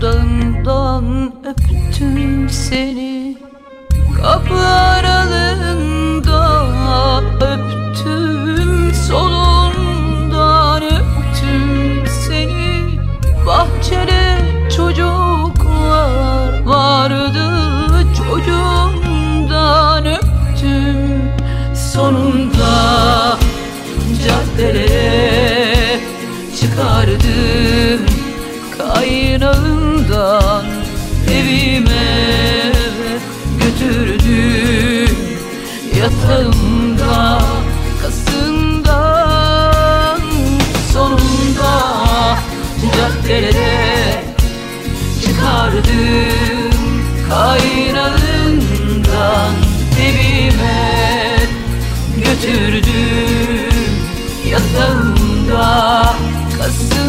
Dudağından öptüm seni. Kapı Kaynağından evime götürdüm Yatağımda kasından sonunda caddelere çıkardım Kaynağından evime götürdüm Yatağımda kasından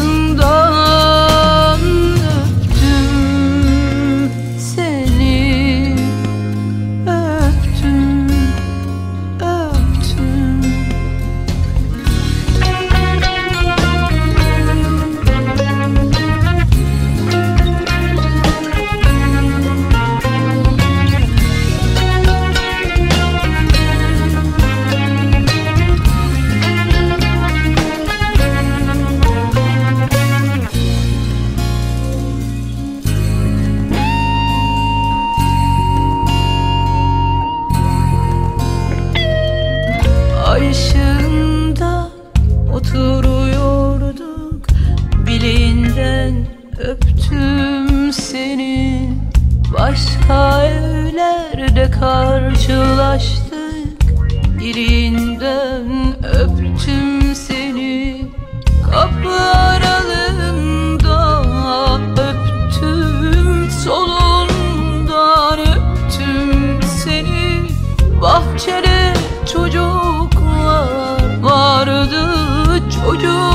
öptüm seni. Başka evlerde karşılaştık. Birinden öptüm seni. Kapı aralığında öptüm. Solundan öptüm seni. Bahçede çocuklar vardı Çocuğumdan